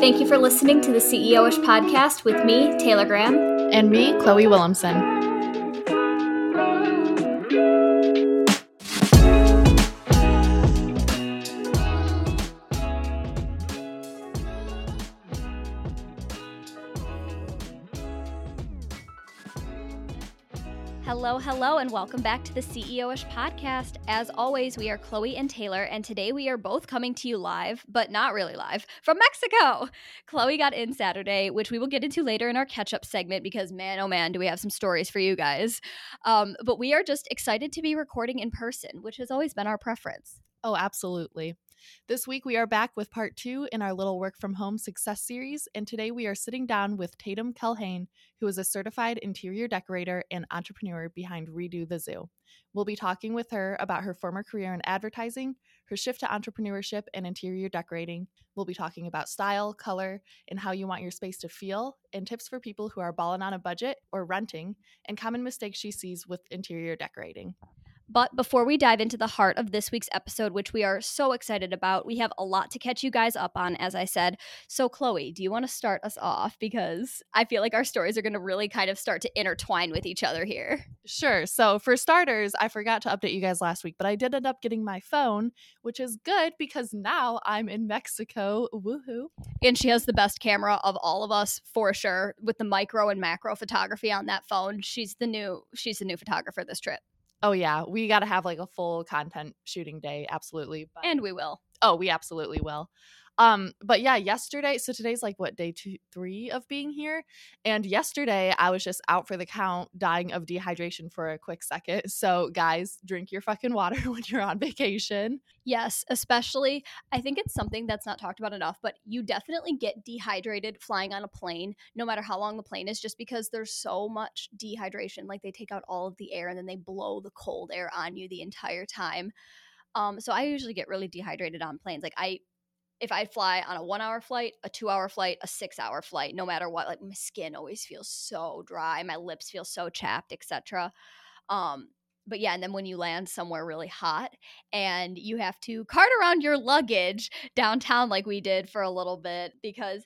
Thank you for listening to the CEO ish podcast with me, Taylor Graham. And me, Chloe Williamson. Hello, and welcome back to the CEO ish podcast. As always, we are Chloe and Taylor, and today we are both coming to you live, but not really live, from Mexico. Chloe got in Saturday, which we will get into later in our catch up segment because, man, oh man, do we have some stories for you guys. Um, but we are just excited to be recording in person, which has always been our preference. Oh, absolutely. This week, we are back with part two in our little work from home success series. And today, we are sitting down with Tatum Culhane, who is a certified interior decorator and entrepreneur behind Redo the Zoo. We'll be talking with her about her former career in advertising, her shift to entrepreneurship and interior decorating. We'll be talking about style, color, and how you want your space to feel, and tips for people who are balling on a budget or renting, and common mistakes she sees with interior decorating. But before we dive into the heart of this week's episode, which we are so excited about, we have a lot to catch you guys up on, as I said. So, Chloe, do you want to start us off? Because I feel like our stories are going to really kind of start to intertwine with each other here. Sure. So, for starters, I forgot to update you guys last week, but I did end up getting my phone, which is good because now I'm in Mexico. Woohoo. And she has the best camera of all of us for sure with the micro and macro photography on that phone. She's the new she's the new photographer this trip. Oh yeah, we got to have like a full content shooting day, absolutely. But, and we will. Oh, we absolutely will. Um, but yeah, yesterday, so today's like what day two, three of being here. And yesterday I was just out for the count, dying of dehydration for a quick second. So, guys, drink your fucking water when you're on vacation. Yes, especially, I think it's something that's not talked about enough, but you definitely get dehydrated flying on a plane, no matter how long the plane is, just because there's so much dehydration. Like they take out all of the air and then they blow the cold air on you the entire time. Um, so I usually get really dehydrated on planes. Like I if I fly on a one hour flight, a two hour flight, a six hour flight, no matter what, like my skin always feels so dry, my lips feel so chapped, etc. Um, but yeah, and then when you land somewhere really hot and you have to cart around your luggage downtown like we did for a little bit because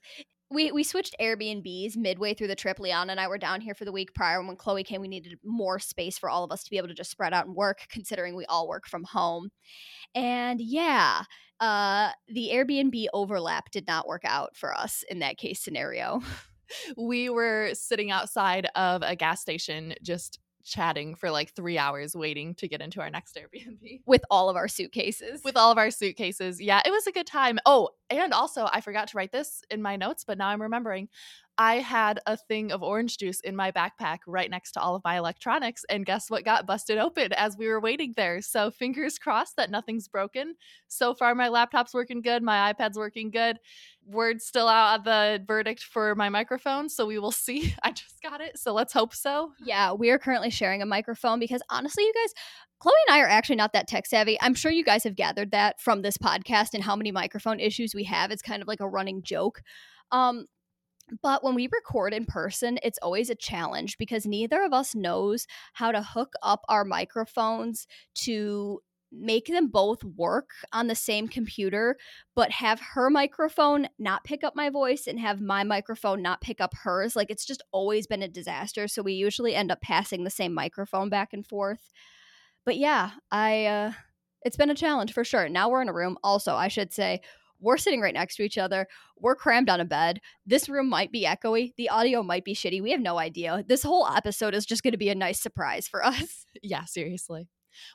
we we switched Airbnbs midway through the trip. Liana and I were down here for the week prior. and When Chloe came, we needed more space for all of us to be able to just spread out and work, considering we all work from home. And yeah, uh, the Airbnb overlap did not work out for us in that case scenario. we were sitting outside of a gas station just chatting for like three hours waiting to get into our next Airbnb. With all of our suitcases. With all of our suitcases. Yeah, it was a good time. Oh, and also, I forgot to write this in my notes, but now I'm remembering. I had a thing of orange juice in my backpack right next to all of my electronics. And guess what got busted open as we were waiting there? So, fingers crossed that nothing's broken. So far, my laptop's working good. My iPad's working good. Word's still out of the verdict for my microphone. So, we will see. I just got it. So, let's hope so. Yeah, we are currently sharing a microphone because honestly, you guys, Chloe and I are actually not that tech savvy. I'm sure you guys have gathered that from this podcast and how many microphone issues we have. It's kind of like a running joke. Um, but when we record in person, it's always a challenge because neither of us knows how to hook up our microphones to make them both work on the same computer, but have her microphone not pick up my voice and have my microphone not pick up hers. Like it's just always been a disaster. So we usually end up passing the same microphone back and forth. But yeah, I uh it's been a challenge for sure. Now we're in a room. Also, I should say we're sitting right next to each other. We're crammed on a bed. This room might be echoey. The audio might be shitty. We have no idea. This whole episode is just going to be a nice surprise for us. Yeah, seriously.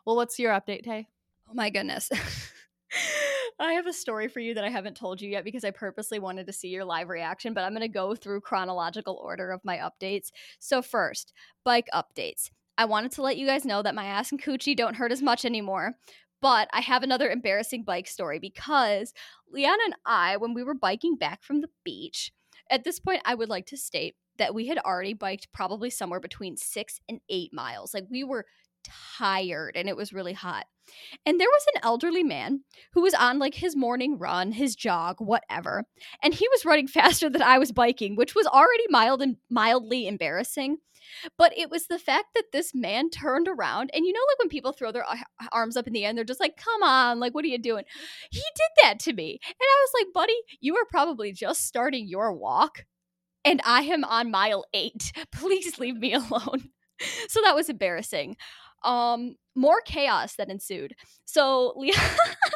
Well, what's your update, Tay? Oh my goodness. I have a story for you that I haven't told you yet because I purposely wanted to see your live reaction, but I'm going to go through chronological order of my updates. So, first, bike updates. I wanted to let you guys know that my ass and coochie don't hurt as much anymore. But I have another embarrassing bike story because Liana and I, when we were biking back from the beach, at this point, I would like to state that we had already biked probably somewhere between six and eight miles. Like we were tired and it was really hot. And there was an elderly man who was on like his morning run, his jog, whatever. And he was running faster than I was biking, which was already mild and mildly embarrassing. But it was the fact that this man turned around and you know like when people throw their arms up in the and they're just like, "Come on, like what are you doing?" He did that to me. And I was like, "Buddy, you are probably just starting your walk and I am on mile 8. Please leave me alone." so that was embarrassing. Um, more chaos that ensued. So, Le-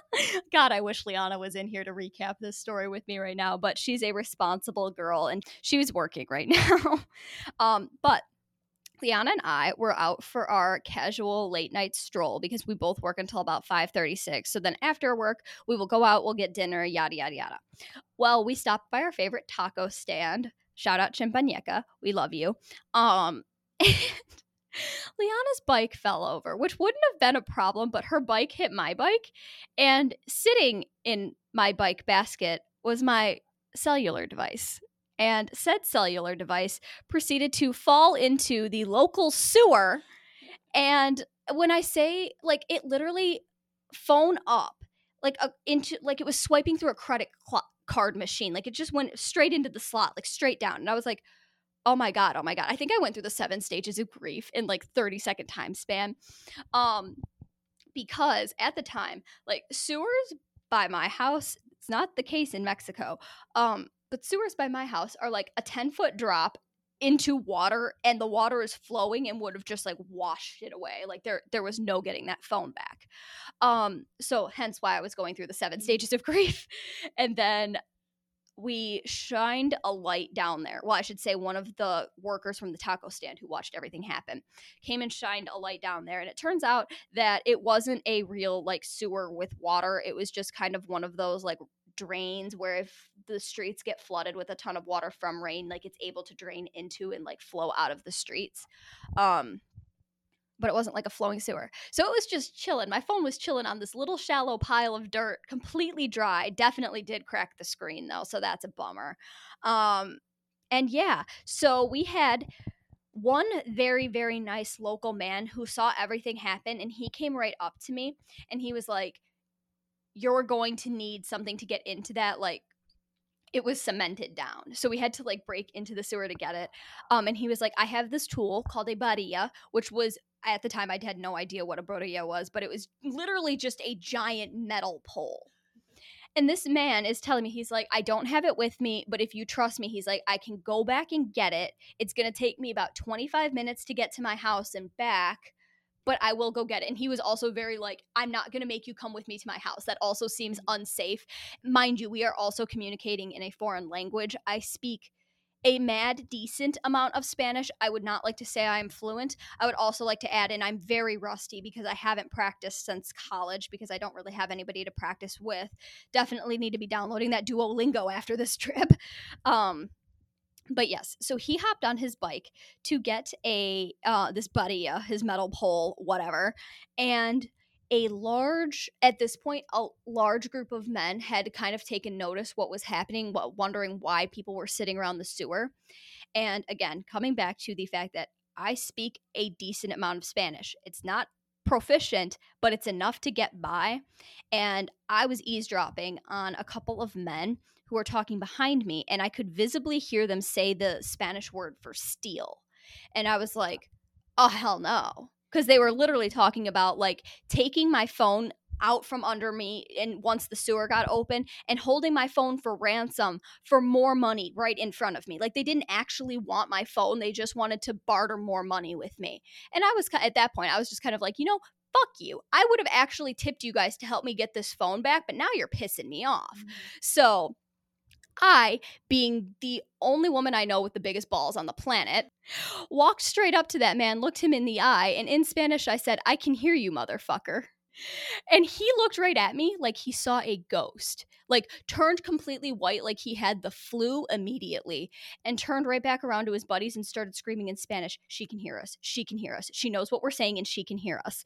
God, I wish Liana was in here to recap this story with me right now, but she's a responsible girl and she was working right now. um, but Liana and I were out for our casual late night stroll because we both work until about 5:36. So then after work, we will go out, we'll get dinner, yada yada yada. Well, we stopped by our favorite taco stand. Shout out Chimpañeca. We love you. Um and Liana's bike fell over, which wouldn't have been a problem, but her bike hit my bike. And sitting in my bike basket was my cellular device. And said cellular device proceeded to fall into the local sewer. And when I say, like, it literally phone up, like, a, into, like, it was swiping through a credit cl- card machine. Like, it just went straight into the slot, like, straight down. And I was like, oh my god oh my god i think i went through the seven stages of grief in like 30 second time span um because at the time like sewers by my house it's not the case in mexico um but sewers by my house are like a 10 foot drop into water and the water is flowing and would have just like washed it away like there there was no getting that phone back um so hence why i was going through the seven stages of grief and then we shined a light down there. Well, I should say one of the workers from the taco stand who watched everything happen came and shined a light down there. And it turns out that it wasn't a real like sewer with water. It was just kind of one of those like drains where if the streets get flooded with a ton of water from rain, like it's able to drain into and like flow out of the streets. Um but it wasn't like a flowing sewer. So it was just chilling. My phone was chilling on this little shallow pile of dirt, completely dry. Definitely did crack the screen though, so that's a bummer. Um, and yeah, so we had one very very nice local man who saw everything happen and he came right up to me and he was like you're going to need something to get into that like it was cemented down. So we had to like break into the sewer to get it. Um, and he was like, I have this tool called a varilla, which was at the time I had no idea what a varilla was, but it was literally just a giant metal pole. And this man is telling me, he's like, I don't have it with me, but if you trust me, he's like, I can go back and get it. It's going to take me about 25 minutes to get to my house and back, but I will go get it. And he was also very like, I'm not going to make you come with me to my house. That also seems unsafe. Mind you, we are also communicating in a foreign language. I speak a mad decent amount of Spanish. I would not like to say I'm fluent. I would also like to add in I'm very rusty because I haven't practiced since college because I don't really have anybody to practice with. Definitely need to be downloading that Duolingo after this trip. Um, but yes, so he hopped on his bike to get a uh, this buddy, uh, his metal pole, whatever, and a large at this point a large group of men had kind of taken notice what was happening what wondering why people were sitting around the sewer. And again coming back to the fact that i speak a decent amount of spanish. It's not proficient but it's enough to get by. And i was eavesdropping on a couple of men who were talking behind me and i could visibly hear them say the spanish word for steal and i was like oh hell no. Because they were literally talking about like taking my phone out from under me and once the sewer got open and holding my phone for ransom for more money right in front of me. Like they didn't actually want my phone they just wanted to barter more money with me. And i was at that point i was just kind of like you know fuck you. I would have actually tipped you guys to help me get this phone back but now you're pissing me off. Mm-hmm. so I, being the only woman I know with the biggest balls on the planet, walked straight up to that man, looked him in the eye, and in Spanish I said, I can hear you, motherfucker. And he looked right at me like he saw a ghost, like turned completely white, like he had the flu immediately, and turned right back around to his buddies and started screaming in Spanish, She can hear us. She can hear us. She knows what we're saying and she can hear us.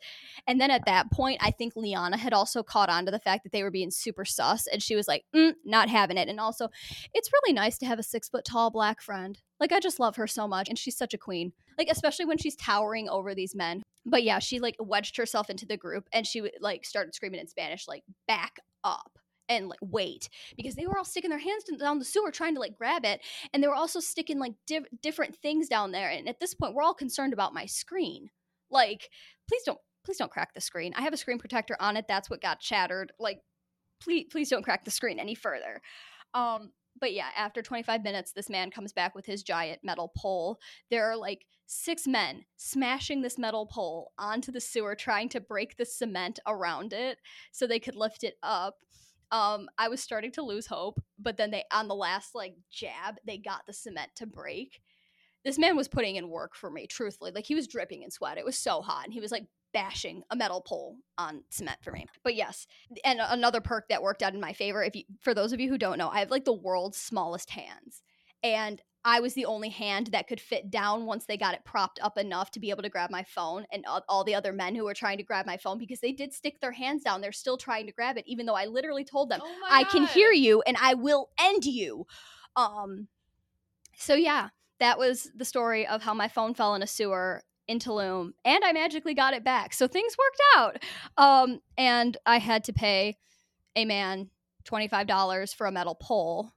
And then at that point, I think Liana had also caught on to the fact that they were being super sus, and she was like, mm, Not having it. And also, it's really nice to have a six foot tall black friend. Like, I just love her so much, and she's such a queen. Like, especially when she's towering over these men but yeah, she like wedged herself into the group and she like started screaming in Spanish, like back up and like wait because they were all sticking their hands down the sewer trying to like grab it and they were also sticking like diff- different things down there and at this point we're all concerned about my screen. Like please don't please don't crack the screen. I have a screen protector on it. That's what got shattered. Like please please don't crack the screen any further. Um but yeah after 25 minutes this man comes back with his giant metal pole. There are like six men smashing this metal pole onto the sewer trying to break the cement around it so they could lift it up. Um i was starting to lose hope but then they on the last like jab they got the cement to break. This man was putting in work for me truthfully like he was dripping in sweat it was so hot and he was like bashing a metal pole on cement for me but yes and another perk that worked out in my favor if you for those of you who don't know i have like the world's smallest hands and I was the only hand that could fit down once they got it propped up enough to be able to grab my phone. And all the other men who were trying to grab my phone because they did stick their hands down, they're still trying to grab it, even though I literally told them, Oh I can hear you and I will end you. Um, so yeah, that was the story of how my phone fell in a sewer in Tulum, and I magically got it back. So things worked out. Um, and I had to pay a man twenty five dollars for a metal pole,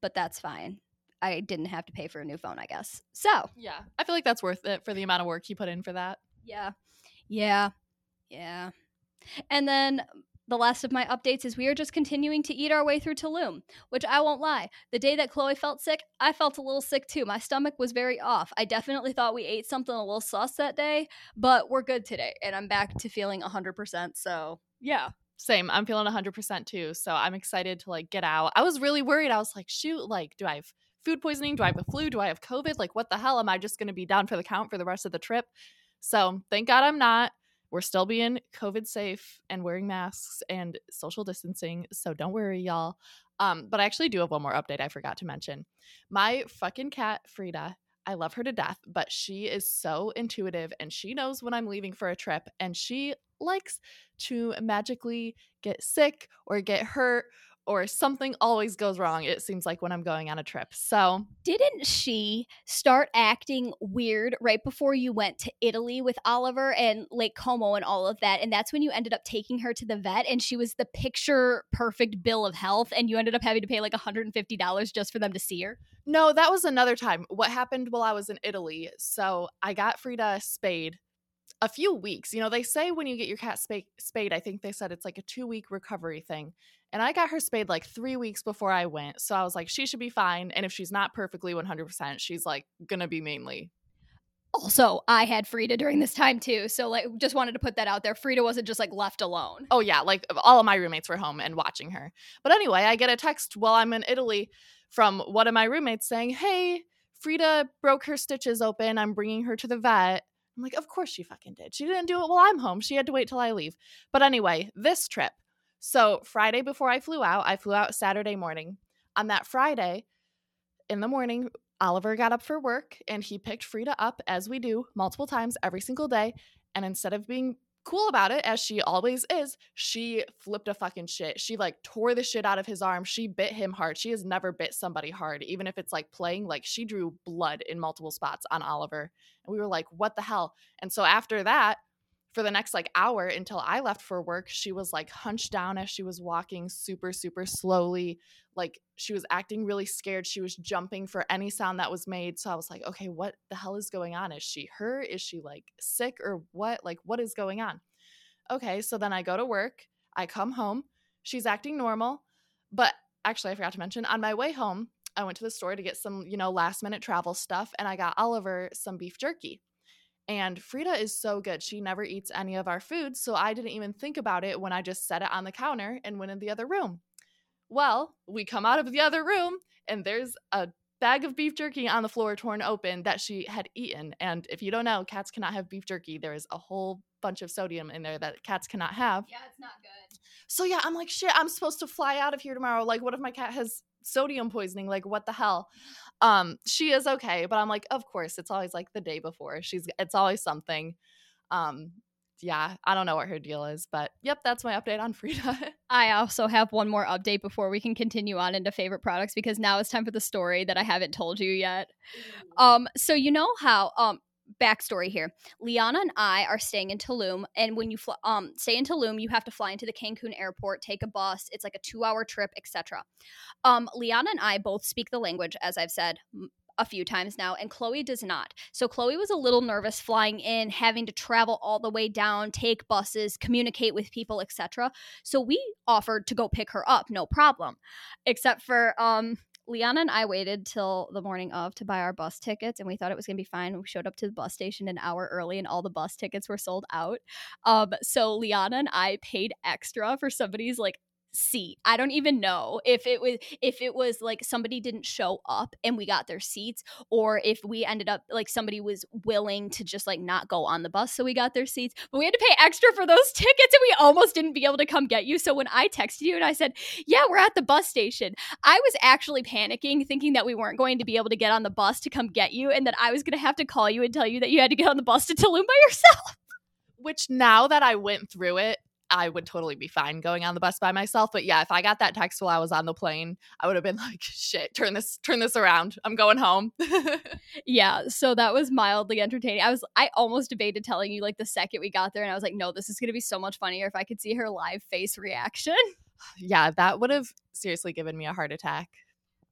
but that's fine. I didn't have to pay for a new phone, I guess. So Yeah. I feel like that's worth it for the amount of work you put in for that. yeah, yeah, yeah. And then the last of my updates is we are just continuing to eat our way through Tulum, which I won't lie. The day that Chloe felt sick, I felt a little sick too. My stomach was very off. I definitely thought we ate something a little sus that day, but we're good today, and I'm back to feeling 100%. So yeah. Same. I'm feeling 100% too. So I'm excited to like get out. I was really worried. I was like, shoot, like, do I have food poisoning? Do I have a flu? Do I have COVID? Like, what the hell? Am I just going to be down for the count for the rest of the trip? So thank God I'm not. We're still being COVID safe and wearing masks and social distancing. So don't worry, y'all. Um, but I actually do have one more update I forgot to mention. My fucking cat, Frida, I love her to death, but she is so intuitive and she knows when I'm leaving for a trip and she likes to magically get sick or get hurt or something always goes wrong, it seems like when I'm going on a trip. So, Didn't she start acting weird right before you went to Italy with Oliver and Lake Como and all of that? And that's when you ended up taking her to the vet and she was the picture perfect bill of health and you ended up having to pay like $150 just for them to see her? no, that was another time. What happened while I was in Italy? So, I got Frida spayed a few weeks. You know, they say when you get your cat spa- spayed, I think they said it's like a two week recovery thing. And I got her spayed like three weeks before I went. So I was like, she should be fine. And if she's not perfectly 100%, she's like gonna be mainly. Also, I had Frida during this time too. So like just wanted to put that out there. Frida wasn't just like left alone. Oh, yeah. Like all of my roommates were home and watching her. But anyway, I get a text while I'm in Italy from one of my roommates saying, hey, Frida broke her stitches open. I'm bringing her to the vet. I'm like, of course she fucking did. She didn't do it while I'm home. She had to wait till I leave. But anyway, this trip. So Friday before I flew out, I flew out Saturday morning. On that Friday in the morning, Oliver got up for work and he picked Frida up as we do multiple times every single day. And instead of being cool about it, as she always is, she flipped a fucking shit. She like tore the shit out of his arm. She bit him hard. She has never bit somebody hard, even if it's like playing. Like she drew blood in multiple spots on Oliver. And we were like, what the hell? And so after that, for the next like hour until I left for work, she was like hunched down as she was walking super, super slowly. Like she was acting really scared. She was jumping for any sound that was made. So I was like, okay, what the hell is going on? Is she hurt? Is she like sick or what? Like, what is going on? Okay, so then I go to work. I come home. She's acting normal. But actually, I forgot to mention on my way home, I went to the store to get some, you know, last minute travel stuff and I got Oliver some beef jerky. And Frida is so good. She never eats any of our food. So I didn't even think about it when I just set it on the counter and went in the other room. Well, we come out of the other room and there's a bag of beef jerky on the floor torn open that she had eaten. And if you don't know, cats cannot have beef jerky. There is a whole bunch of sodium in there that cats cannot have. Yeah, it's not good. So yeah, I'm like, shit, I'm supposed to fly out of here tomorrow. Like, what if my cat has sodium poisoning? Like, what the hell? Mm-hmm. Um, she is okay, but I'm like, of course, it's always like the day before. She's it's always something. Um, yeah, I don't know what her deal is, but yep, that's my update on Frida. I also have one more update before we can continue on into favorite products because now it's time for the story that I haven't told you yet. Um, so you know how um backstory here. Liana and I are staying in Tulum, and when you fl- um stay in Tulum, you have to fly into the Cancun airport, take a bus. It's like a two-hour trip, etc. Um, Liana and I both speak the language, as I've said a few times now, and Chloe does not. So Chloe was a little nervous flying in, having to travel all the way down, take buses, communicate with people, etc. So we offered to go pick her up, no problem. Except for um Liana and I waited till the morning of to buy our bus tickets, and we thought it was going to be fine. We showed up to the bus station an hour early, and all the bus tickets were sold out. Um, so Liana and I paid extra for somebody's like seat. I don't even know if it was if it was like somebody didn't show up and we got their seats or if we ended up like somebody was willing to just like not go on the bus so we got their seats. But we had to pay extra for those tickets and we almost didn't be able to come get you. So when I texted you and I said, "Yeah, we're at the bus station." I was actually panicking thinking that we weren't going to be able to get on the bus to come get you and that I was going to have to call you and tell you that you had to get on the bus to Tulum by yourself. Which now that I went through it, I would totally be fine going on the bus by myself. But yeah, if I got that text while I was on the plane, I would have been like, shit, turn this, turn this around. I'm going home. yeah. So that was mildly entertaining. I was, I almost debated telling you like the second we got there, and I was like, no, this is going to be so much funnier if I could see her live face reaction. yeah, that would have seriously given me a heart attack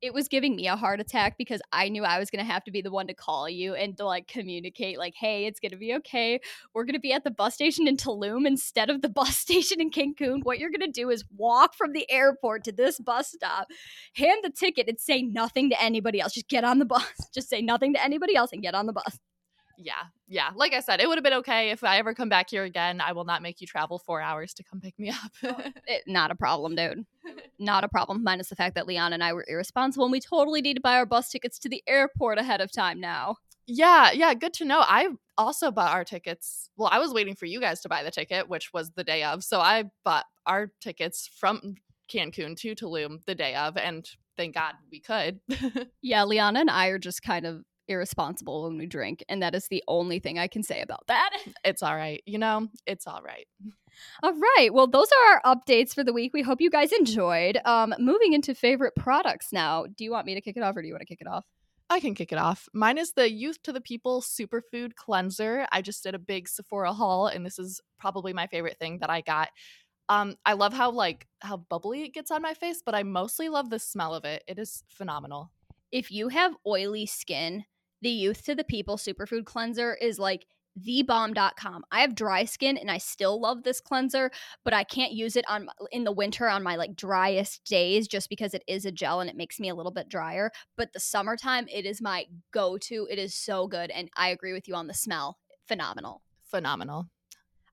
it was giving me a heart attack because I knew I was going to have to be the one to call you and to like communicate, like, hey, it's going to be okay. We're going to be at the bus station in Tulum instead of the bus station in Cancun. What you're going to do is walk from the airport to this bus stop, hand the ticket, and say nothing to anybody else. Just get on the bus. Just say nothing to anybody else and get on the bus yeah, yeah. Like I said, it would have been okay if I ever come back here again. I will not make you travel four hours to come pick me up. oh, it, not a problem, dude. Not a problem. Minus the fact that Liana and I were irresponsible, and we totally need to buy our bus tickets to the airport ahead of time now. Yeah, yeah. Good to know. I also bought our tickets. Well, I was waiting for you guys to buy the ticket, which was the day of. So I bought our tickets from Cancun to Tulum the day of, and thank God we could. yeah, Liana and I are just kind of irresponsible when we drink. And that is the only thing I can say about that. It's all right. You know, it's all right. All right. Well, those are our updates for the week. We hope you guys enjoyed. Um, moving into favorite products now. Do you want me to kick it off or do you want to kick it off? I can kick it off. Mine is the Youth to the People Superfood Cleanser. I just did a big Sephora haul, and this is probably my favorite thing that I got. Um, I love how like how bubbly it gets on my face, but I mostly love the smell of it. It is phenomenal. If you have oily skin, the Youth to the People Superfood Cleanser is like thebomb.com. I have dry skin and I still love this cleanser, but I can't use it on in the winter on my like driest days just because it is a gel and it makes me a little bit drier. But the summertime, it is my go-to. It is so good and I agree with you on the smell. Phenomenal. Phenomenal.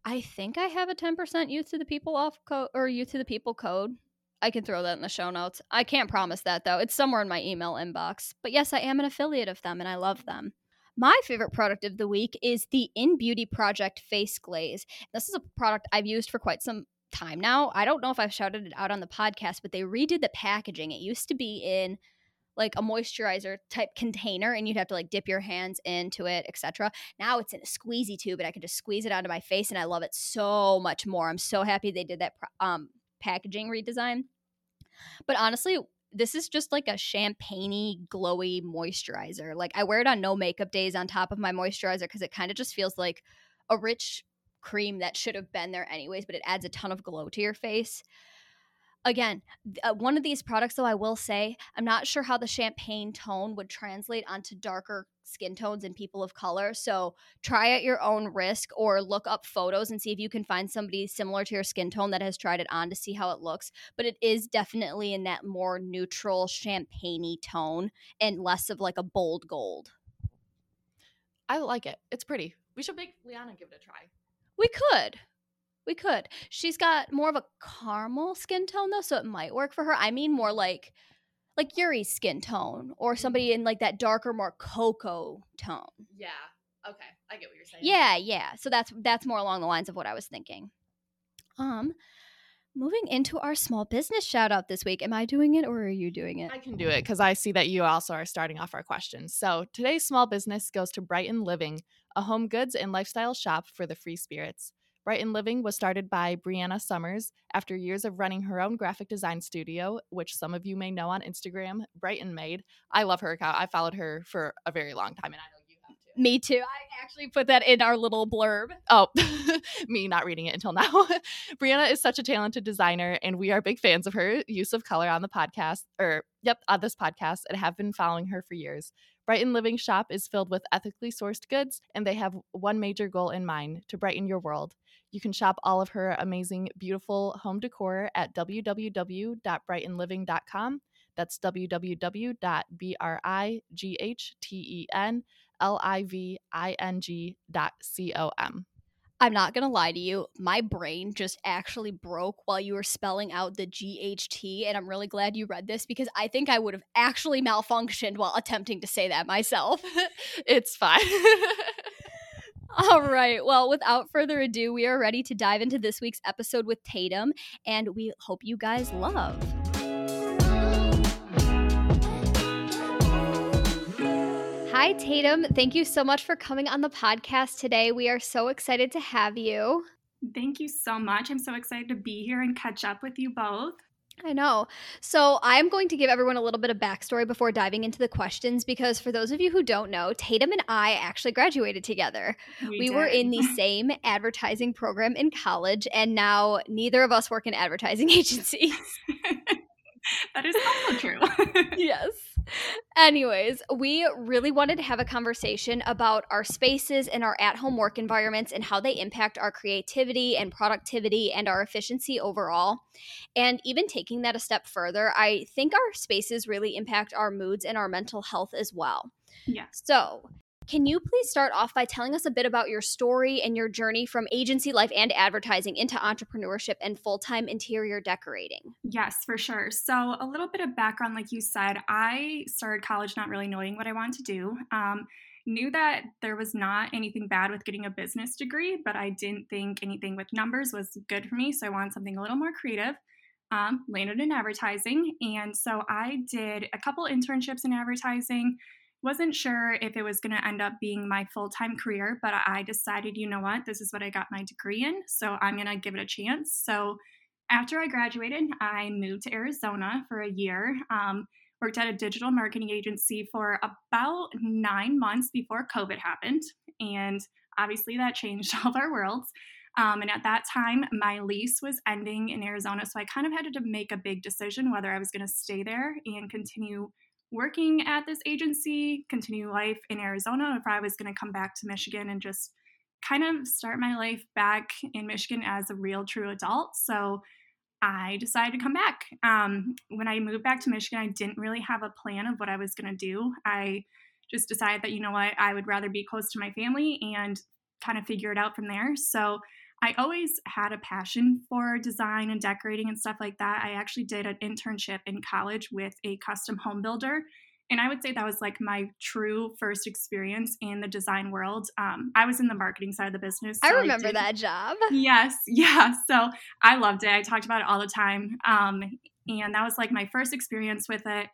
I think I have a 10% youth to the people off code or youth to the people code. I can throw that in the show notes. I can't promise that though. It's somewhere in my email inbox. But yes, I am an affiliate of them and I love them. My favorite product of the week is the In Beauty Project Face Glaze. This is a product I've used for quite some time now. I don't know if I've shouted it out on the podcast, but they redid the packaging. It used to be in like a moisturizer type container and you'd have to like dip your hands into it, etc. Now it's in a squeezy tube and I can just squeeze it onto my face and I love it so much more. I'm so happy they did that um packaging redesign. But honestly, this is just like a champagne glowy moisturizer. Like I wear it on no makeup days on top of my moisturizer because it kind of just feels like a rich cream that should have been there anyways, but it adds a ton of glow to your face again, uh, one of these products, though, I will say, I'm not sure how the champagne tone would translate onto darker skin tones in people of color. So try at your own risk or look up photos and see if you can find somebody similar to your skin tone that has tried it on to see how it looks. But it is definitely in that more neutral champagne tone and less of like a bold gold. I like it. It's pretty. We should make Liana give it a try. We could. We could. She's got more of a caramel skin tone though, so it might work for her. I mean more like like Yuri's skin tone or somebody in like that darker, more cocoa tone. Yeah. Okay. I get what you're saying. Yeah, yeah. So that's that's more along the lines of what I was thinking. Um moving into our small business shout out this week. Am I doing it or are you doing it? I can do it because I see that you also are starting off our questions. So today's small business goes to Brighton Living, a home goods and lifestyle shop for the free spirits. Brighton Living was started by Brianna Summers after years of running her own graphic design studio, which some of you may know on Instagram, Brighton Made. I love her account. I followed her for a very long time, and I know you have too. Me too. I actually put that in our little blurb. Oh, me not reading it until now. Brianna is such a talented designer, and we are big fans of her use of color on the podcast, or yep, on this podcast, and have been following her for years. Brighton Living Shop is filled with ethically sourced goods, and they have one major goal in mind to brighten your world. You can shop all of her amazing, beautiful home decor at www.brightonliving.com. That's www.brightonliving.com. I'm not going to lie to you. My brain just actually broke while you were spelling out the GHT. And I'm really glad you read this because I think I would have actually malfunctioned while attempting to say that myself. it's fine. All right. Well, without further ado, we are ready to dive into this week's episode with Tatum. And we hope you guys love. Hi, Tatum. Thank you so much for coming on the podcast today. We are so excited to have you. Thank you so much. I'm so excited to be here and catch up with you both. I know. So, I'm going to give everyone a little bit of backstory before diving into the questions because, for those of you who don't know, Tatum and I actually graduated together. We, we were in the same advertising program in college, and now neither of us work in advertising agencies. that is also true. yes. Anyways, we really wanted to have a conversation about our spaces and our at home work environments and how they impact our creativity and productivity and our efficiency overall. And even taking that a step further, I think our spaces really impact our moods and our mental health as well. Yes. So, can you please start off by telling us a bit about your story and your journey from agency life and advertising into entrepreneurship and full time interior decorating? Yes, for sure. So, a little bit of background, like you said, I started college not really knowing what I wanted to do. Um, knew that there was not anything bad with getting a business degree, but I didn't think anything with numbers was good for me. So, I wanted something a little more creative. Um, landed in advertising. And so I did a couple internships in advertising, wasn't sure if it was going to end up being my full time career, but I decided, you know what, this is what I got my degree in, so I'm going to give it a chance. So after I graduated, I moved to Arizona for a year. Um, worked at a digital marketing agency for about nine months before COVID happened. And obviously, that changed all of our worlds. Um, and at that time, my lease was ending in Arizona. So I kind of had to make a big decision whether I was going to stay there and continue working at this agency, continue life in Arizona, if I was going to come back to Michigan and just kind of start my life back in Michigan as a real true adult. So I decided to come back. Um, when I moved back to Michigan, I didn't really have a plan of what I was going to do. I just decided that, you know what, I would rather be close to my family and kind of figure it out from there. So I always had a passion for design and decorating and stuff like that. I actually did an internship in college with a custom home builder. And I would say that was like my true first experience in the design world. Um, I was in the marketing side of the business. So I remember I that job. Yes. Yeah. So I loved it. I talked about it all the time. Um, and that was like my first experience with it.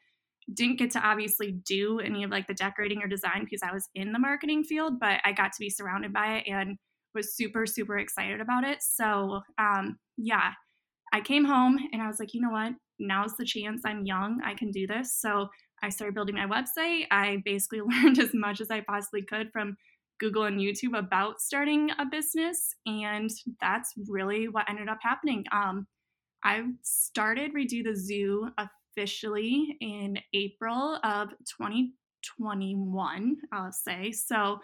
Didn't get to obviously do any of like the decorating or design because I was in the marketing field, but I got to be surrounded by it. And was super, super excited about it. So, um, yeah, I came home and I was like, you know what? Now's the chance. I'm young. I can do this. So, I started building my website. I basically learned as much as I possibly could from Google and YouTube about starting a business. And that's really what ended up happening. Um, I started Redo the Zoo officially in April of 2021, I'll say. So,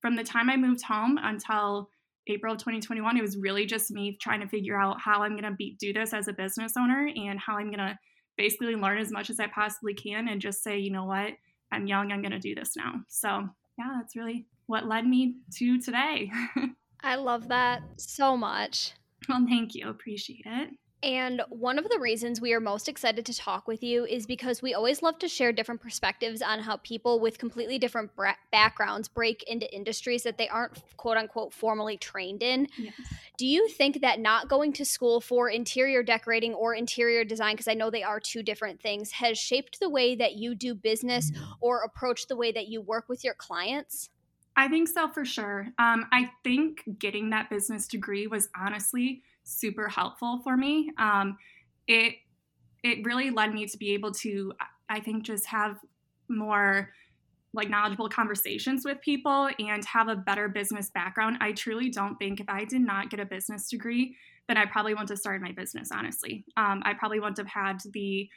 from the time I moved home until April of 2021, it was really just me trying to figure out how I'm going to be do this as a business owner and how I'm going to basically learn as much as I possibly can and just say, you know what, I'm young, I'm going to do this now. So, yeah, that's really what led me to today. I love that so much. Well, thank you. Appreciate it. And one of the reasons we are most excited to talk with you is because we always love to share different perspectives on how people with completely different bra- backgrounds break into industries that they aren't quote unquote formally trained in. Yes. Do you think that not going to school for interior decorating or interior design, because I know they are two different things, has shaped the way that you do business or approach the way that you work with your clients? I think so for sure. Um, I think getting that business degree was honestly super helpful for me. Um, it it really led me to be able to, I think, just have more like knowledgeable conversations with people and have a better business background. I truly don't think if I did not get a business degree, then I probably wouldn't have started my business, honestly. Um, I probably wouldn't have had the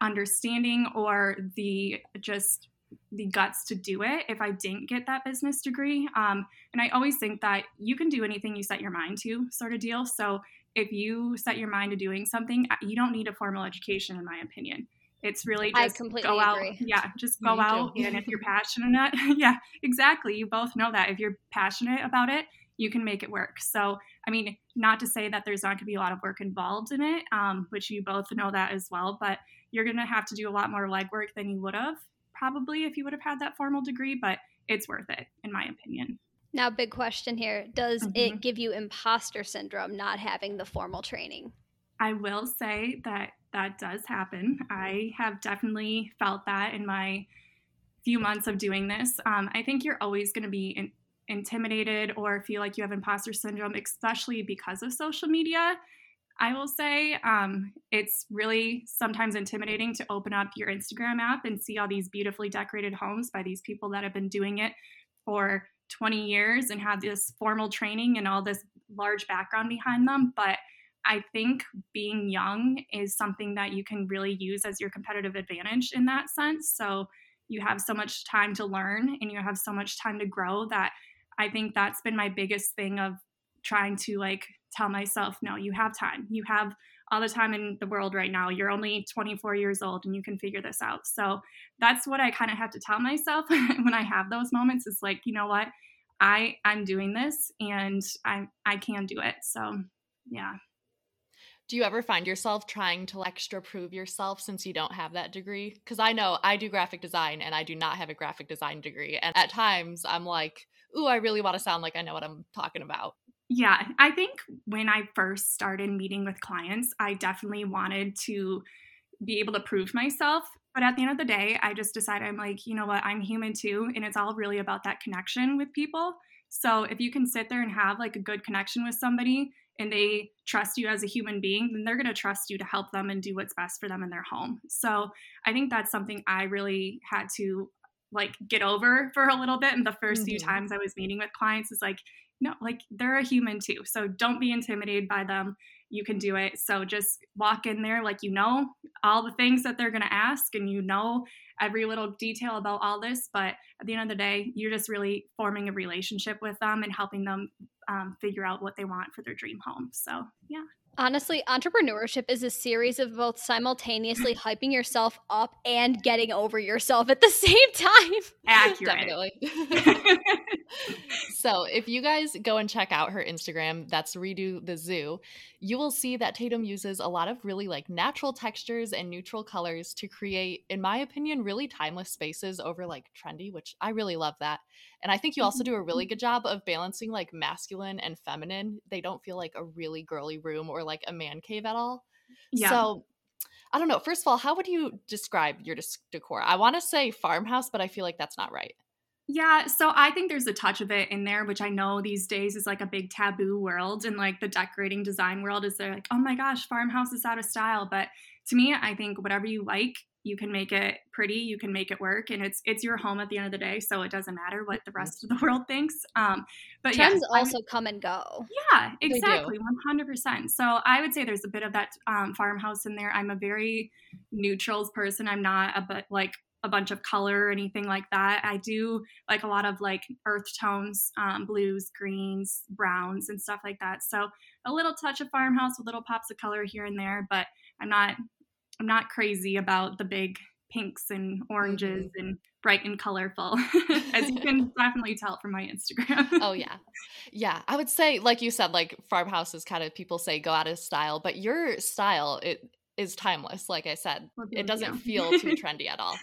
understanding or the just the guts to do it if I didn't get that business degree. Um, and I always think that you can do anything you set your mind to, sort of deal. So if you set your mind to doing something, you don't need a formal education, in my opinion. It's really just go out. Agree. Yeah, just go out. And if you're passionate, yeah, exactly. You both know that. If you're passionate about it, you can make it work. So, I mean, not to say that there's not going to be a lot of work involved in it, um, which you both know that as well, but you're going to have to do a lot more legwork than you would have probably if you would have had that formal degree, but it's worth it, in my opinion. Now, big question here Does mm-hmm. it give you imposter syndrome not having the formal training? I will say that that does happen. I have definitely felt that in my few months of doing this. Um, I think you're always going to be in, intimidated or feel like you have imposter syndrome, especially because of social media. I will say um, it's really sometimes intimidating to open up your Instagram app and see all these beautifully decorated homes by these people that have been doing it for 20 years and have this formal training and all this large background behind them. But I think being young is something that you can really use as your competitive advantage in that sense. So you have so much time to learn and you have so much time to grow that I think that's been my biggest thing of trying to like tell myself, no, you have time. You have all the time in the world right now. You're only 24 years old and you can figure this out. So that's what I kind of have to tell myself when I have those moments. It's like, you know what? I I'm doing this and I I can do it. So, yeah. Do you ever find yourself trying to extra prove yourself since you don't have that degree? Because I know I do graphic design and I do not have a graphic design degree. And at times I'm like, ooh, I really want to sound like I know what I'm talking about. Yeah, I think when I first started meeting with clients, I definitely wanted to be able to prove myself. But at the end of the day, I just decided I'm like, you know what, I'm human too. And it's all really about that connection with people. So if you can sit there and have like a good connection with somebody and they trust you as a human being, then they're going to trust you to help them and do what's best for them in their home. So I think that's something I really had to like get over for a little bit. And the 1st mm-hmm. few times I was meeting with clients is like, no, like they're a human too. So don't be intimidated by them. You can do it. So just walk in there like you know all the things that they're going to ask and you know every little detail about all this. But at the end of the day, you're just really forming a relationship with them and helping them um, figure out what they want for their dream home. So, yeah. Honestly, entrepreneurship is a series of both simultaneously hyping yourself up and getting over yourself at the same time. Accurate. Definitely. so, if you guys go and check out her Instagram, that's Redo the Zoo, you will see that Tatum uses a lot of really like natural textures and neutral colors to create, in my opinion, really timeless spaces over like trendy, which I really love that. And I think you also do a really mm-hmm. good job of balancing like masculine and feminine. They don't feel like a really girly room or like a man cave at all. Yeah. So I don't know. First of all, how would you describe your decor? I want to say farmhouse, but I feel like that's not right. Yeah, so I think there's a touch of it in there, which I know these days is like a big taboo world, and like the decorating design world is they're like, oh my gosh, farmhouse is out of style. But to me, I think whatever you like you can make it pretty you can make it work and it's it's your home at the end of the day so it doesn't matter what the rest of the world thinks um but trends yeah, also I'm, come and go. Yeah exactly 100% so i would say there's a bit of that um, farmhouse in there. I'm a very neutrals person. I'm not a but like a bunch of color or anything like that. I do like a lot of like earth tones um, blues greens browns and stuff like that. So a little touch of farmhouse with little pops of color here and there but i'm not I'm not crazy about the big pinks and oranges mm-hmm. and bright and colorful, as you can definitely tell from my Instagram. oh yeah, yeah. I would say, like you said, like farmhouses kind of people say go out of style, but your style it is timeless. Like I said, well, it doesn't feel too trendy at all.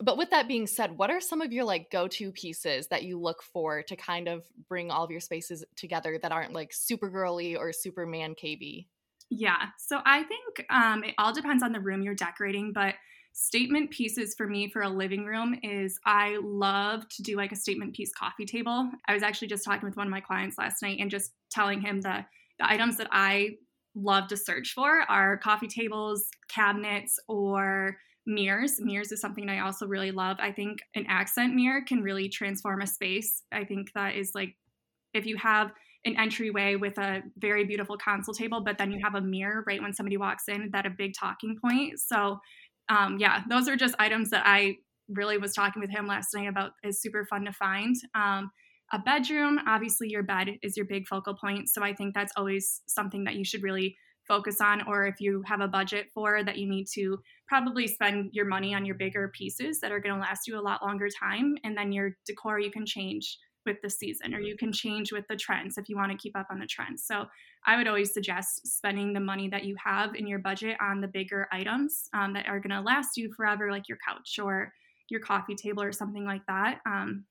But with that being said, what are some of your like go-to pieces that you look for to kind of bring all of your spaces together that aren't like super girly or super man cavey? Yeah. So I think um, it all depends on the room you're decorating, but statement pieces for me for a living room is I love to do like a statement piece coffee table. I was actually just talking with one of my clients last night and just telling him the the items that I love to search for are coffee tables, cabinets, or mirrors. Mirrors is something I also really love. I think an accent mirror can really transform a space. I think that is like if you have an entryway with a very beautiful console table, but then you have a mirror right when somebody walks in, that a big talking point. So um, yeah, those are just items that I really was talking with him last night about is super fun to find. Um, a bedroom, obviously your bed is your big focal point. So I think that's always something that you should really focus on or if you have a budget for that you need to probably spend your money on your bigger pieces that are going to last you a lot longer time and then your decor you can change with the season or you can change with the trends if you want to keep up on the trends. So i would always suggest spending the money that you have in your budget on the bigger items um, that are going to last you forever like your couch or your coffee table or something like that. Um,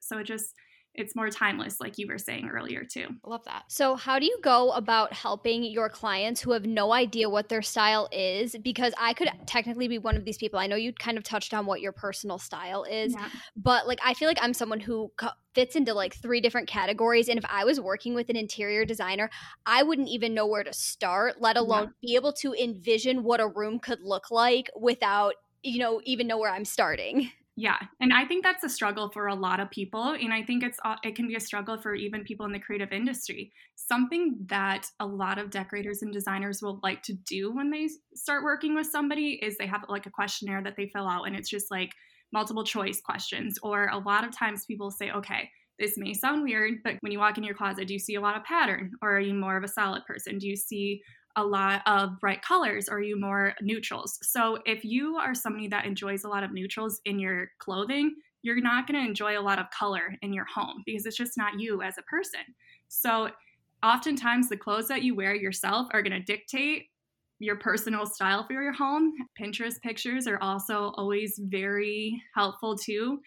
so it just it's more timeless like you were saying earlier too. Love that. So how do you go about helping your clients who have no idea what their style is? Because i could technically be one of these people. I know you kind of touched on what your personal style is yeah. but like i feel like i'm someone who fits into like three different categories and if i was working with an interior designer i wouldn't even know where to start let alone yeah. be able to envision what a room could look like without you know even know where i'm starting yeah, and I think that's a struggle for a lot of people, and I think it's it can be a struggle for even people in the creative industry. Something that a lot of decorators and designers will like to do when they start working with somebody is they have like a questionnaire that they fill out, and it's just like multiple choice questions. Or a lot of times people say, okay, this may sound weird, but when you walk in your closet, do you see a lot of pattern, or are you more of a solid person? Do you see a lot of bright colors or are you more neutrals? So if you are somebody that enjoys a lot of neutrals in your clothing, you're not going to enjoy a lot of color in your home because it's just not you as a person. So oftentimes the clothes that you wear yourself are going to dictate your personal style for your home. Pinterest pictures are also always very helpful too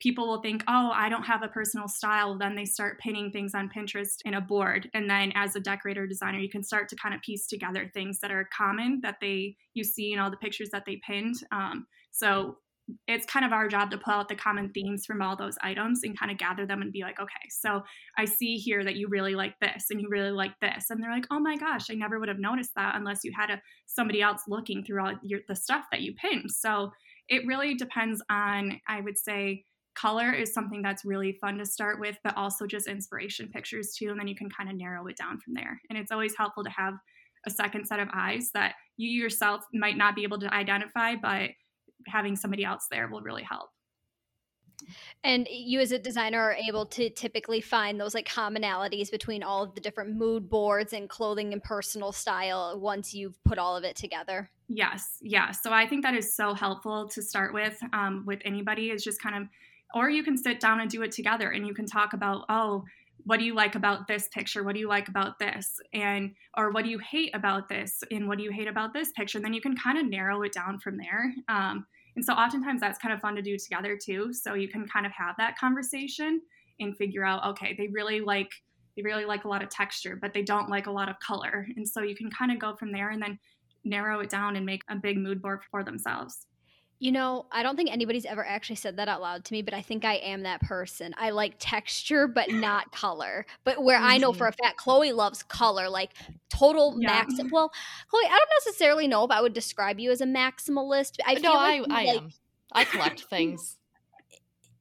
people will think, oh, I don't have a personal style. Then they start pinning things on Pinterest in a board. And then as a decorator designer, you can start to kind of piece together things that are common that they you see in all the pictures that they pinned. Um, so it's kind of our job to pull out the common themes from all those items and kind of gather them and be like, okay, so I see here that you really like this and you really like this. And they're like, oh my gosh, I never would have noticed that unless you had a, somebody else looking through all your, the stuff that you pinned. So it really depends on, I would say, color is something that's really fun to start with, but also just inspiration pictures too. And then you can kind of narrow it down from there. And it's always helpful to have a second set of eyes that you yourself might not be able to identify, but having somebody else there will really help. And you, as a designer, are able to typically find those like commonalities between all of the different mood boards and clothing and personal style once you've put all of it together. Yes, yeah. So I think that is so helpful to start with um, with anybody is just kind of or you can sit down and do it together and you can talk about oh what do you like about this picture? What do you like about this? And or what do you hate about this? And what do you hate about this picture? And then you can kind of narrow it down from there. Um, and so oftentimes that's kind of fun to do together too. So you can kind of have that conversation and figure out okay they really like they really like a lot of texture but they don't like a lot of color. And so you can kind of go from there and then narrow it down and make a big mood board for themselves you know, I don't think anybody's ever actually said that out loud to me, but I think I am that person. I like texture, but not color. But where mm-hmm. I know for a fact, Chloe loves color, like total yeah. max. Well, Chloe, I don't necessarily know if I would describe you as a maximalist. I no, like I, I like, am. I collect things.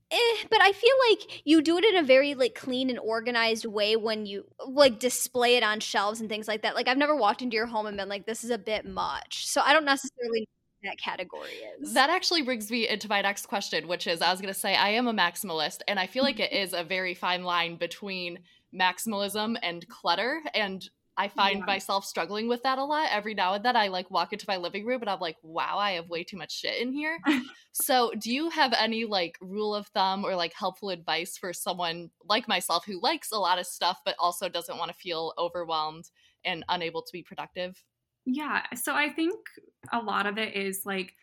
Eh, but I feel like you do it in a very like clean and organized way when you like display it on shelves and things like that. Like I've never walked into your home and been like, "This is a bit much." So I don't necessarily that category is. That actually brings me into my next question, which is I was going to say I am a maximalist, and I feel like it mm-hmm. is a very fine line between maximalism and clutter. And I find yeah. myself struggling with that a lot. Every now and then I like walk into my living room and I'm like, wow, I have way too much shit in here. so, do you have any like rule of thumb or like helpful advice for someone like myself who likes a lot of stuff but also doesn't want to feel overwhelmed and unable to be productive? Yeah. So I think a lot of it is like,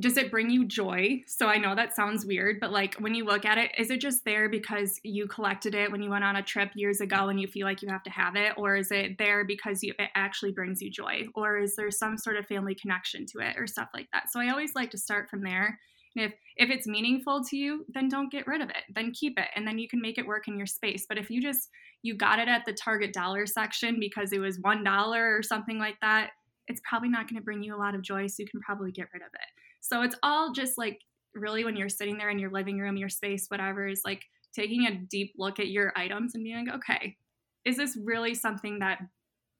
does it bring you joy? So I know that sounds weird, but like when you look at it, is it just there because you collected it when you went on a trip years ago and you feel like you have to have it? Or is it there because you, it actually brings you joy? Or is there some sort of family connection to it or stuff like that? So I always like to start from there. If if it's meaningful to you, then don't get rid of it. Then keep it and then you can make it work in your space. But if you just you got it at the Target dollar section because it was $1 or something like that, it's probably not going to bring you a lot of joy. So you can probably get rid of it. So it's all just like really when you're sitting there in your living room, your space, whatever, is like taking a deep look at your items and being like, okay, is this really something that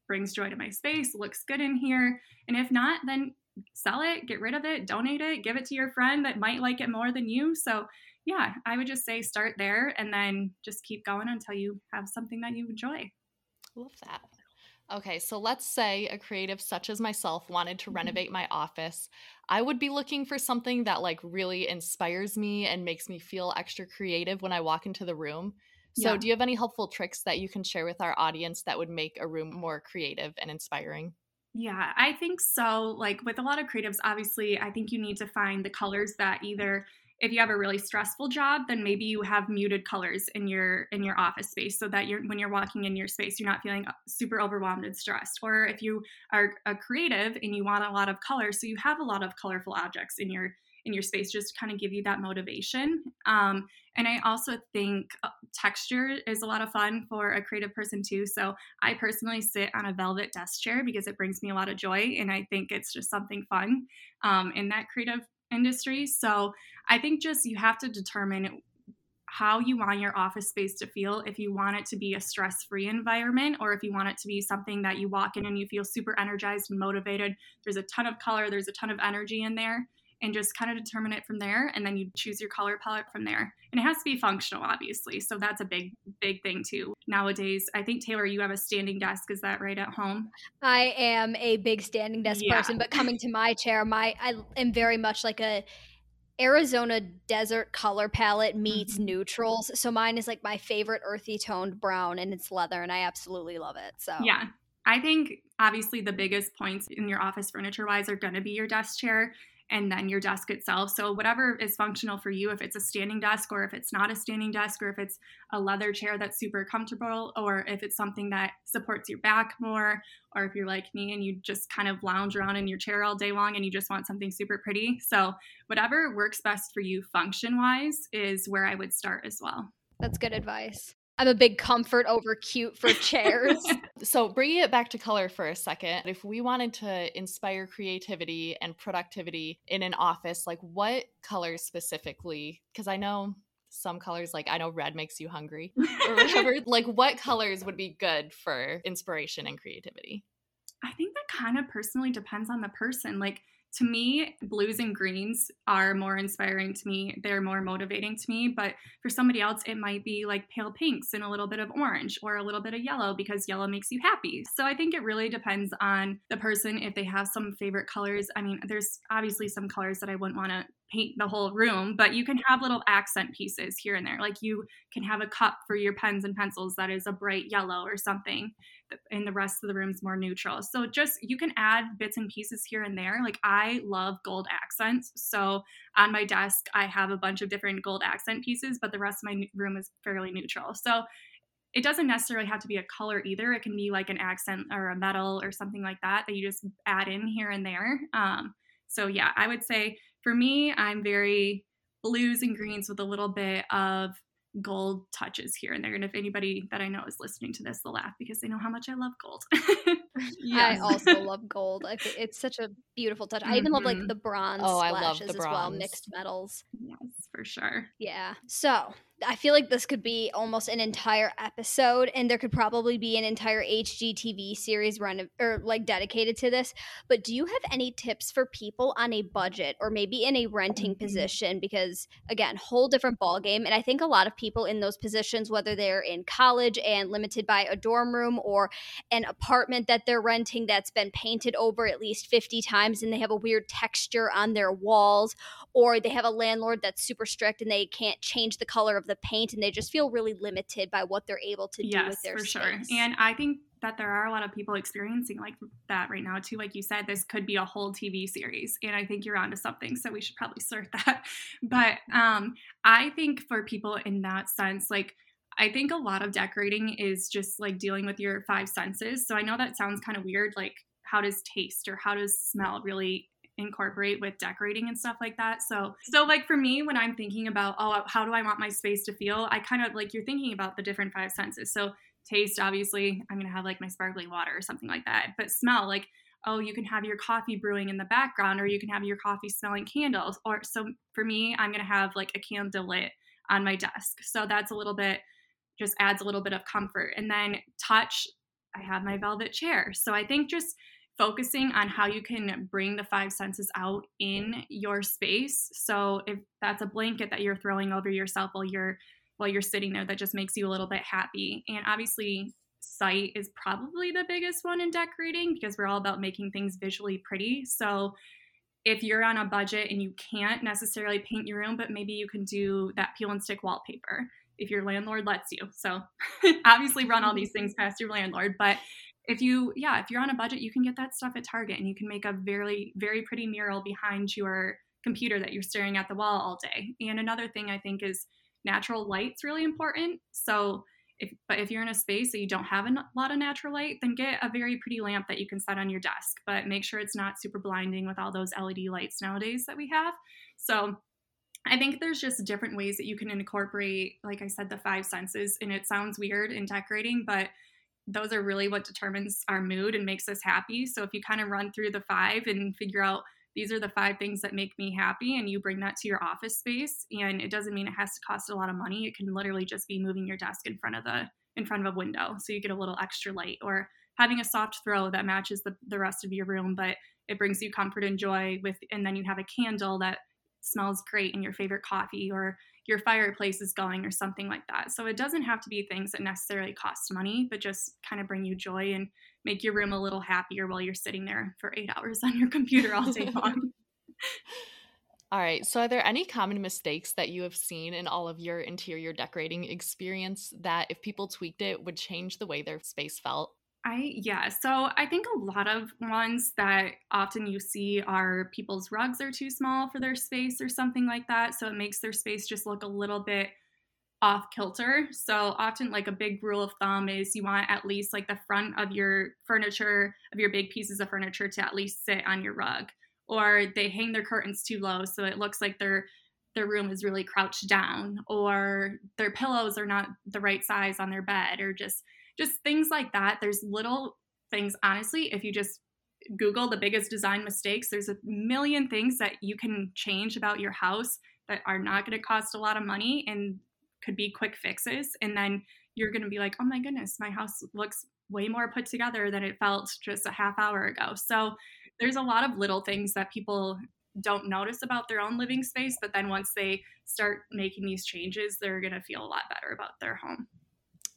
brings joy to my space, looks good in here? And if not, then sell it, get rid of it, donate it, give it to your friend that might like it more than you. So, yeah, I would just say start there and then just keep going until you have something that you enjoy. Love that. Okay, so let's say a creative such as myself wanted to mm-hmm. renovate my office. I would be looking for something that like really inspires me and makes me feel extra creative when I walk into the room. So, yeah. do you have any helpful tricks that you can share with our audience that would make a room more creative and inspiring? Yeah, I think so. Like with a lot of creatives, obviously, I think you need to find the colors that either if you have a really stressful job then maybe you have muted colors in your in your office space so that you're when you're walking in your space you're not feeling uh, super overwhelmed and stressed or if you are a creative and you want a lot of color so you have a lot of colorful objects in your in your space just kind of give you that motivation. Um, and i also think uh, texture is a lot of fun for a creative person too so i personally sit on a velvet desk chair because it brings me a lot of joy and i think it's just something fun um, in that creative industry. So I think just you have to determine how you want your office space to feel if you want it to be a stress-free environment or if you want it to be something that you walk in and you feel super energized and motivated. There's a ton of color there's a ton of energy in there and just kind of determine it from there and then you choose your color palette from there and it has to be functional obviously so that's a big big thing too nowadays i think taylor you have a standing desk is that right at home i am a big standing desk yeah. person but coming to my chair my i am very much like a Arizona desert color palette meets mm-hmm. neutrals. So mine is like my favorite earthy toned brown and it's leather and I absolutely love it. So Yeah. I think obviously the biggest points in your office furniture wise are going to be your desk chair and then your desk itself. So, whatever is functional for you, if it's a standing desk or if it's not a standing desk, or if it's a leather chair that's super comfortable, or if it's something that supports your back more, or if you're like me and you just kind of lounge around in your chair all day long and you just want something super pretty. So, whatever works best for you function wise is where I would start as well. That's good advice. I'm a big comfort over cute for chairs. so, bringing it back to color for a second, if we wanted to inspire creativity and productivity in an office, like what colors specifically? Because I know some colors, like I know red makes you hungry or whatever. like, what colors would be good for inspiration and creativity? I think that kind of personally depends on the person. Like, to me, blues and greens are more inspiring to me. They're more motivating to me. But for somebody else, it might be like pale pinks and a little bit of orange or a little bit of yellow because yellow makes you happy. So I think it really depends on the person if they have some favorite colors. I mean, there's obviously some colors that I wouldn't want to paint the whole room, but you can have little accent pieces here and there. Like you can have a cup for your pens and pencils that is a bright yellow or something, and the rest of the room's more neutral. So just you can add bits and pieces here and there. Like I love gold accents. So on my desk, I have a bunch of different gold accent pieces, but the rest of my room is fairly neutral. So it doesn't necessarily have to be a color either. It can be like an accent or a metal or something like that that you just add in here and there. Um, so yeah, I would say for me, I'm very blues and greens with a little bit of gold touches here and there. And if anybody that I know is listening to this, they'll laugh because they know how much I love gold. yes. I also love gold. I think it's such a beautiful touch. I even mm-hmm. love like mm-hmm. the bronze oh, splashes as well, mixed metals. Yes, for sure. Yeah. So I feel like this could be almost an entire episode, and there could probably be an entire HGTV series run or like dedicated to this. But do you have any tips for people on a budget or maybe in a renting mm-hmm. position? Because again, whole different ball game, and I think a lot of people in those positions, whether they're in college and limited by a dorm room or an apartment that they're renting that's been painted over at least fifty times, and they have a weird texture on their walls, or they have a landlord that's super strict and they can't change the color of the paint and they just feel really limited by what they're able to yes, do with their for space. sure. And I think that there are a lot of people experiencing like that right now too. Like you said, this could be a whole TV series, and I think you're onto something. So we should probably start that. But um, I think for people in that sense, like I think a lot of decorating is just like dealing with your five senses. So I know that sounds kind of weird, like how does taste or how does smell really incorporate with decorating and stuff like that. So so like for me when I'm thinking about oh how do I want my space to feel, I kind of like you're thinking about the different five senses. So taste obviously I'm going to have like my sparkling water or something like that. But smell like oh, you can have your coffee brewing in the background or you can have your coffee smelling candles. Or so for me, I'm going to have like a candle lit on my desk. So that's a little bit, just adds a little bit of comfort. And then touch, I have my velvet chair. So I think just focusing on how you can bring the five senses out in your space. So if that's a blanket that you're throwing over yourself while you're while you're sitting there that just makes you a little bit happy. And obviously sight is probably the biggest one in decorating because we're all about making things visually pretty. So if you're on a budget and you can't necessarily paint your room, but maybe you can do that peel and stick wallpaper if your landlord lets you. So obviously run all these things past your landlord, but if you yeah, if you're on a budget, you can get that stuff at Target and you can make a very very pretty mural behind your computer that you're staring at the wall all day. And another thing I think is natural light's really important. So if, but if you're in a space that you don't have a lot of natural light, then get a very pretty lamp that you can set on your desk. But make sure it's not super blinding with all those LED lights nowadays that we have. So I think there's just different ways that you can incorporate, like I said, the five senses. And it sounds weird in decorating, but those are really what determines our mood and makes us happy. So if you kind of run through the five and figure out these are the five things that make me happy and you bring that to your office space and it doesn't mean it has to cost a lot of money it can literally just be moving your desk in front of the in front of a window so you get a little extra light or having a soft throw that matches the, the rest of your room but it brings you comfort and joy with and then you have a candle that smells great in your favorite coffee or your fireplace is going or something like that so it doesn't have to be things that necessarily cost money but just kind of bring you joy and make your room a little happier while you're sitting there for eight hours on your computer all day long. All right. So, are there any common mistakes that you have seen in all of your interior decorating experience that, if people tweaked it, would change the way their space felt? I, yeah. So, I think a lot of ones that often you see are people's rugs are too small for their space or something like that. So, it makes their space just look a little bit off kilter. So often like a big rule of thumb is you want at least like the front of your furniture of your big pieces of furniture to at least sit on your rug or they hang their curtains too low so it looks like their their room is really crouched down or their pillows are not the right size on their bed or just just things like that. There's little things honestly if you just Google the biggest design mistakes, there's a million things that you can change about your house that are not going to cost a lot of money and could be quick fixes. And then you're going to be like, oh my goodness, my house looks way more put together than it felt just a half hour ago. So there's a lot of little things that people don't notice about their own living space, but then once they start making these changes, they're going to feel a lot better about their home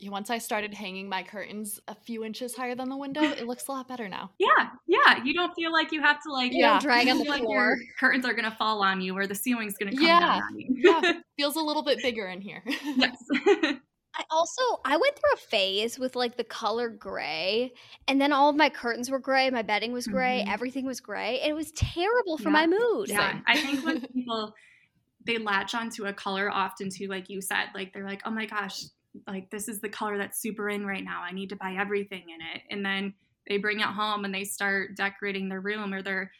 once I started hanging my curtains a few inches higher than the window, it looks a lot better now. Yeah, yeah. You don't feel like you have to like yeah. drag on the like floor. curtains are gonna fall on you, or the ceiling's gonna come yeah. down on you. yeah, feels a little bit bigger in here. yes. I also I went through a phase with like the color gray, and then all of my curtains were gray, my bedding was gray, mm-hmm. everything was gray, and it was terrible for yeah. my mood. Yeah, I think when people they latch onto a color often too, like you said, like they're like, oh my gosh, like this is the color that's super in right now. I need to buy everything in it. And then they bring it home and they start decorating their room or their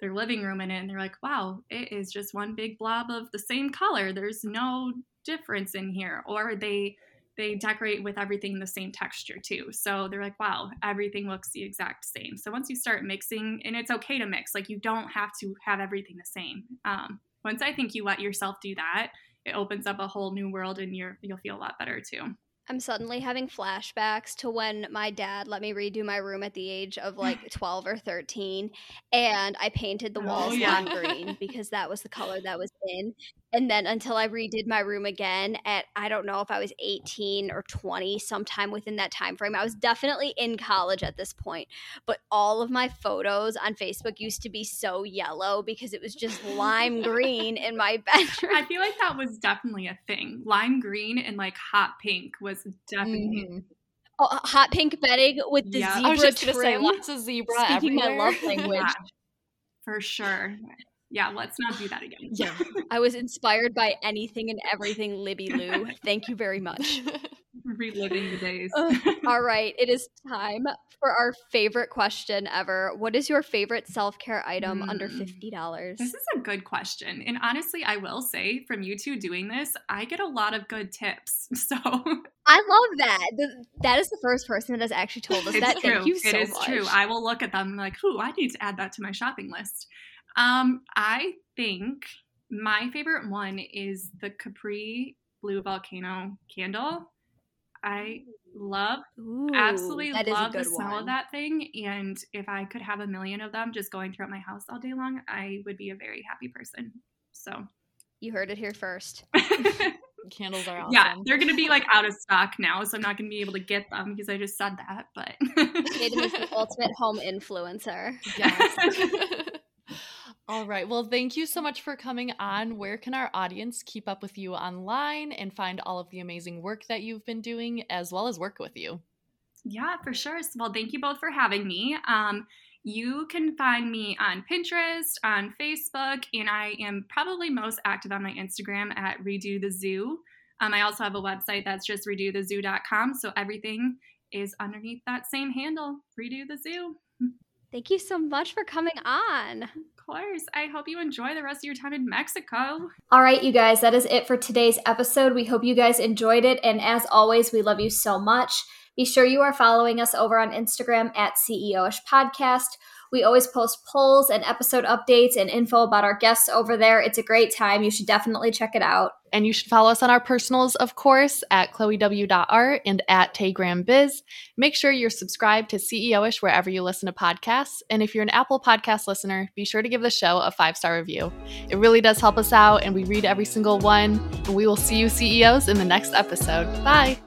their living room in it and they're like, "Wow, it is just one big blob of the same color. There's no difference in here." Or they they decorate with everything the same texture too. So they're like, wow, everything looks the exact same. So once you start mixing, and it's okay to mix, like you don't have to have everything the same. Um, once I think you let yourself do that, it opens up a whole new world and you're you'll feel a lot better too. I'm suddenly having flashbacks to when my dad let me redo my room at the age of like 12 or 13 and I painted the oh, walls oh, yeah. lime green because that was the color that was in and then until I redid my room again at I don't know if I was 18 or 20 sometime within that time frame. I was definitely in college at this point, but all of my photos on Facebook used to be so yellow because it was just lime green in my bedroom. I feel like that was definitely a thing. Lime green and like hot pink was definitely mm-hmm. Oh, hot pink bedding with the yeah. zebra I was just trim. Gonna say lots of zebra Speaking everywhere. my love language. Yeah, for sure yeah, let's not do that again. Yeah. I was inspired by anything and everything Libby Lu. Thank you very much. Reliving the days. all right. It is time for our favorite question ever. What is your favorite self care item mm. under $50? This is a good question. And honestly, I will say from you two doing this, I get a lot of good tips. So I love that. That is the first person that has actually told us it's that. True. Thank you so It is much. true. I will look at them like, "Ooh, I need to add that to my shopping list." Um, I think my favorite one is the Capri Blue Volcano candle. I love, Ooh, absolutely that is a love the smell one. of that thing. And if I could have a million of them just going throughout my house all day long, I would be a very happy person. So, You heard it here first. Candles are awesome. yeah, they're going to be like out of stock now. So I'm not going to be able to get them because I just said that. But Tatum is the ultimate home influencer. Yes. All right. Well, thank you so much for coming on. Where can our audience keep up with you online and find all of the amazing work that you've been doing as well as work with you? Yeah, for sure. Well, thank you both for having me. Um, you can find me on Pinterest, on Facebook, and I am probably most active on my Instagram at Redo the Zoo. Um, I also have a website that's just redothezoo.com. So everything is underneath that same handle, Redo the Zoo. Thank you so much for coming on. Of course. I hope you enjoy the rest of your time in Mexico. All right, you guys, that is it for today's episode. We hope you guys enjoyed it. And as always, we love you so much. Be sure you are following us over on Instagram at CEOish Podcast. We always post polls and episode updates and info about our guests over there. It's a great time. You should definitely check it out. And you should follow us on our personals, of course, at chloew.r and at taygram.biz. Make sure you're subscribed to CEOish wherever you listen to podcasts. And if you're an Apple podcast listener, be sure to give the show a five star review. It really does help us out, and we read every single one. And we will see you, CEOs, in the next episode. Bye.